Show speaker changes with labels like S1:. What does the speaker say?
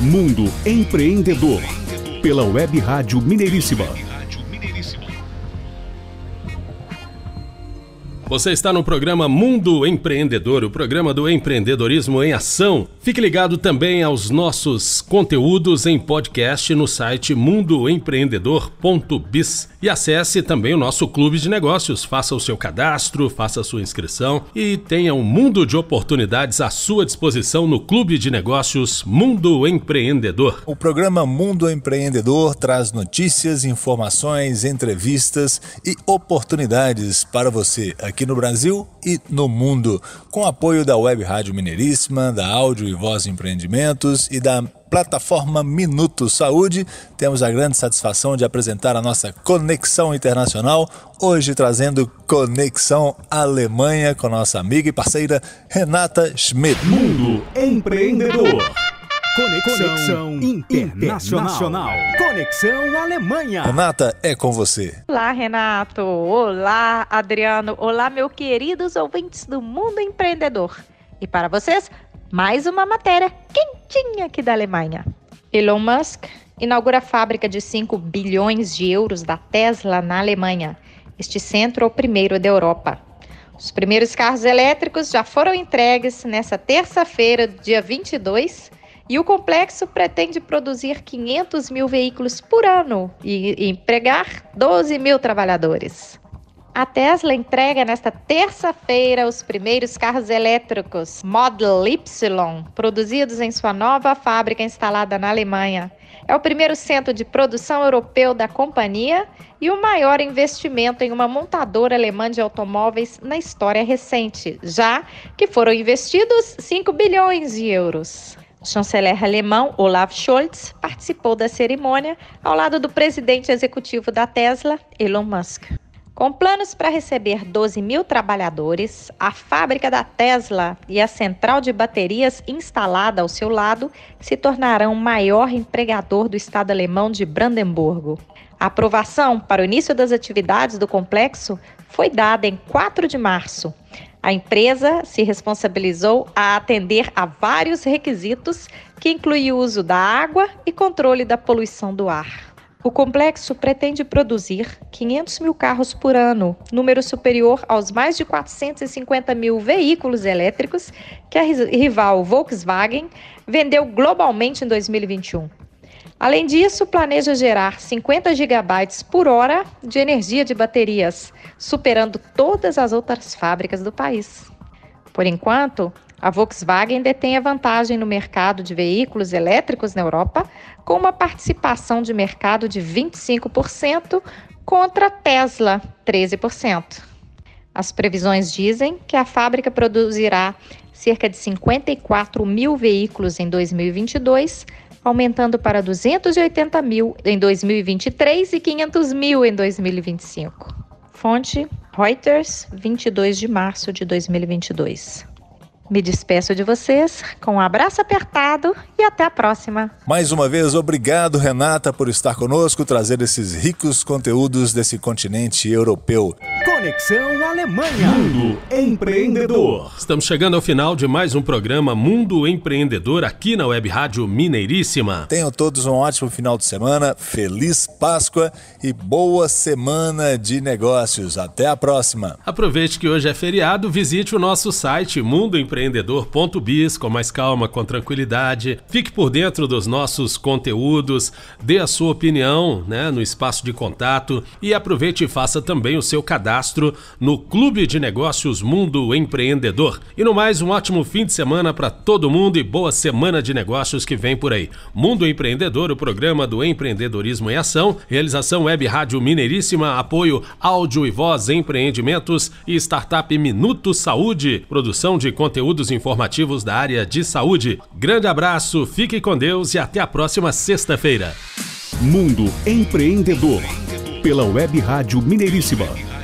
S1: Mundo Empreendedor, pela Web Rádio Mineiríssima.
S2: Você está no programa Mundo Empreendedor, o programa do empreendedorismo em ação. Fique ligado também aos nossos conteúdos em podcast no site mundoempreendedor.biz e acesse também o nosso clube de negócios. Faça o seu cadastro, faça a sua inscrição e tenha um mundo de oportunidades à sua disposição no clube de negócios Mundo Empreendedor.
S3: O programa Mundo Empreendedor traz notícias, informações, entrevistas e oportunidades para você aqui aqui no Brasil e no mundo, com apoio da Web Rádio Mineiríssima, da Áudio e Voz Empreendimentos e da plataforma Minuto Saúde. Temos a grande satisfação de apresentar a nossa Conexão Internacional, hoje trazendo Conexão Alemanha com nossa amiga e parceira Renata Schmidt.
S1: Mundo Empreendedor. Conexão, Conexão internacional. internacional. Conexão Alemanha.
S3: Renata, é com você.
S4: Olá, Renato. Olá, Adriano. Olá, meus queridos ouvintes do Mundo Empreendedor. E para vocês, mais uma matéria quentinha aqui da Alemanha. Elon Musk inaugura a fábrica de 5 bilhões de euros da Tesla na Alemanha. Este centro é o primeiro da Europa. Os primeiros carros elétricos já foram entregues nessa terça-feira, dia 22, e o complexo pretende produzir 500 mil veículos por ano e empregar 12 mil trabalhadores. A Tesla entrega nesta terça-feira os primeiros carros elétricos Model Y, produzidos em sua nova fábrica instalada na Alemanha. É o primeiro centro de produção europeu da companhia e o maior investimento em uma montadora alemã de automóveis na história recente, já que foram investidos 5 bilhões de euros. O chanceler alemão Olaf Scholz participou da cerimônia ao lado do presidente executivo da Tesla, Elon Musk. Com planos para receber 12 mil trabalhadores, a fábrica da Tesla e a central de baterias instalada ao seu lado se tornarão o maior empregador do estado alemão de Brandemburgo. A aprovação para o início das atividades do complexo foi dada em 4 de março. A empresa se responsabilizou a atender a vários requisitos, que incluem o uso da água e controle da poluição do ar. O complexo pretende produzir 500 mil carros por ano, número superior aos mais de 450 mil veículos elétricos que a rival Volkswagen vendeu globalmente em 2021. Além disso, planeja gerar 50 gigabytes por hora de energia de baterias, superando todas as outras fábricas do país. Por enquanto, a Volkswagen detém a vantagem no mercado de veículos elétricos na Europa, com uma participação de mercado de 25% contra a Tesla, 13%. As previsões dizem que a fábrica produzirá cerca de 54 mil veículos em 2022, aumentando para 280 mil em 2023 e 500 mil em 2025. Fonte Reuters, 22 de março de 2022. Me despeço de vocês com um abraço apertado e até a próxima.
S3: Mais uma vez, obrigado, Renata, por estar conosco, trazer esses ricos conteúdos desse continente europeu.
S1: Conexão Alemanha. Mundo Empreendedor.
S2: Estamos chegando ao final de mais um programa Mundo Empreendedor aqui na Web Rádio Mineiríssima.
S3: Tenham todos um ótimo final de semana, feliz Páscoa e boa semana de negócios. Até a próxima.
S2: Aproveite que hoje é feriado, visite o nosso site Mundo Empreendedor empreendedor.biz com mais calma, com tranquilidade. Fique por dentro dos nossos conteúdos, dê a sua opinião né, no espaço de contato e aproveite e faça também o seu cadastro no Clube de Negócios Mundo Empreendedor. E no mais, um ótimo fim de semana para todo mundo e boa semana de negócios que vem por aí. Mundo Empreendedor, o programa do empreendedorismo em ação, realização Web Rádio Mineiríssima, apoio áudio e voz empreendimentos e startup Minuto Saúde, produção de conteúdo conteúdos informativos da área de saúde. Grande abraço, fique com Deus e até a próxima sexta-feira.
S1: Mundo Empreendedor, pela Web Rádio Mineiríssima.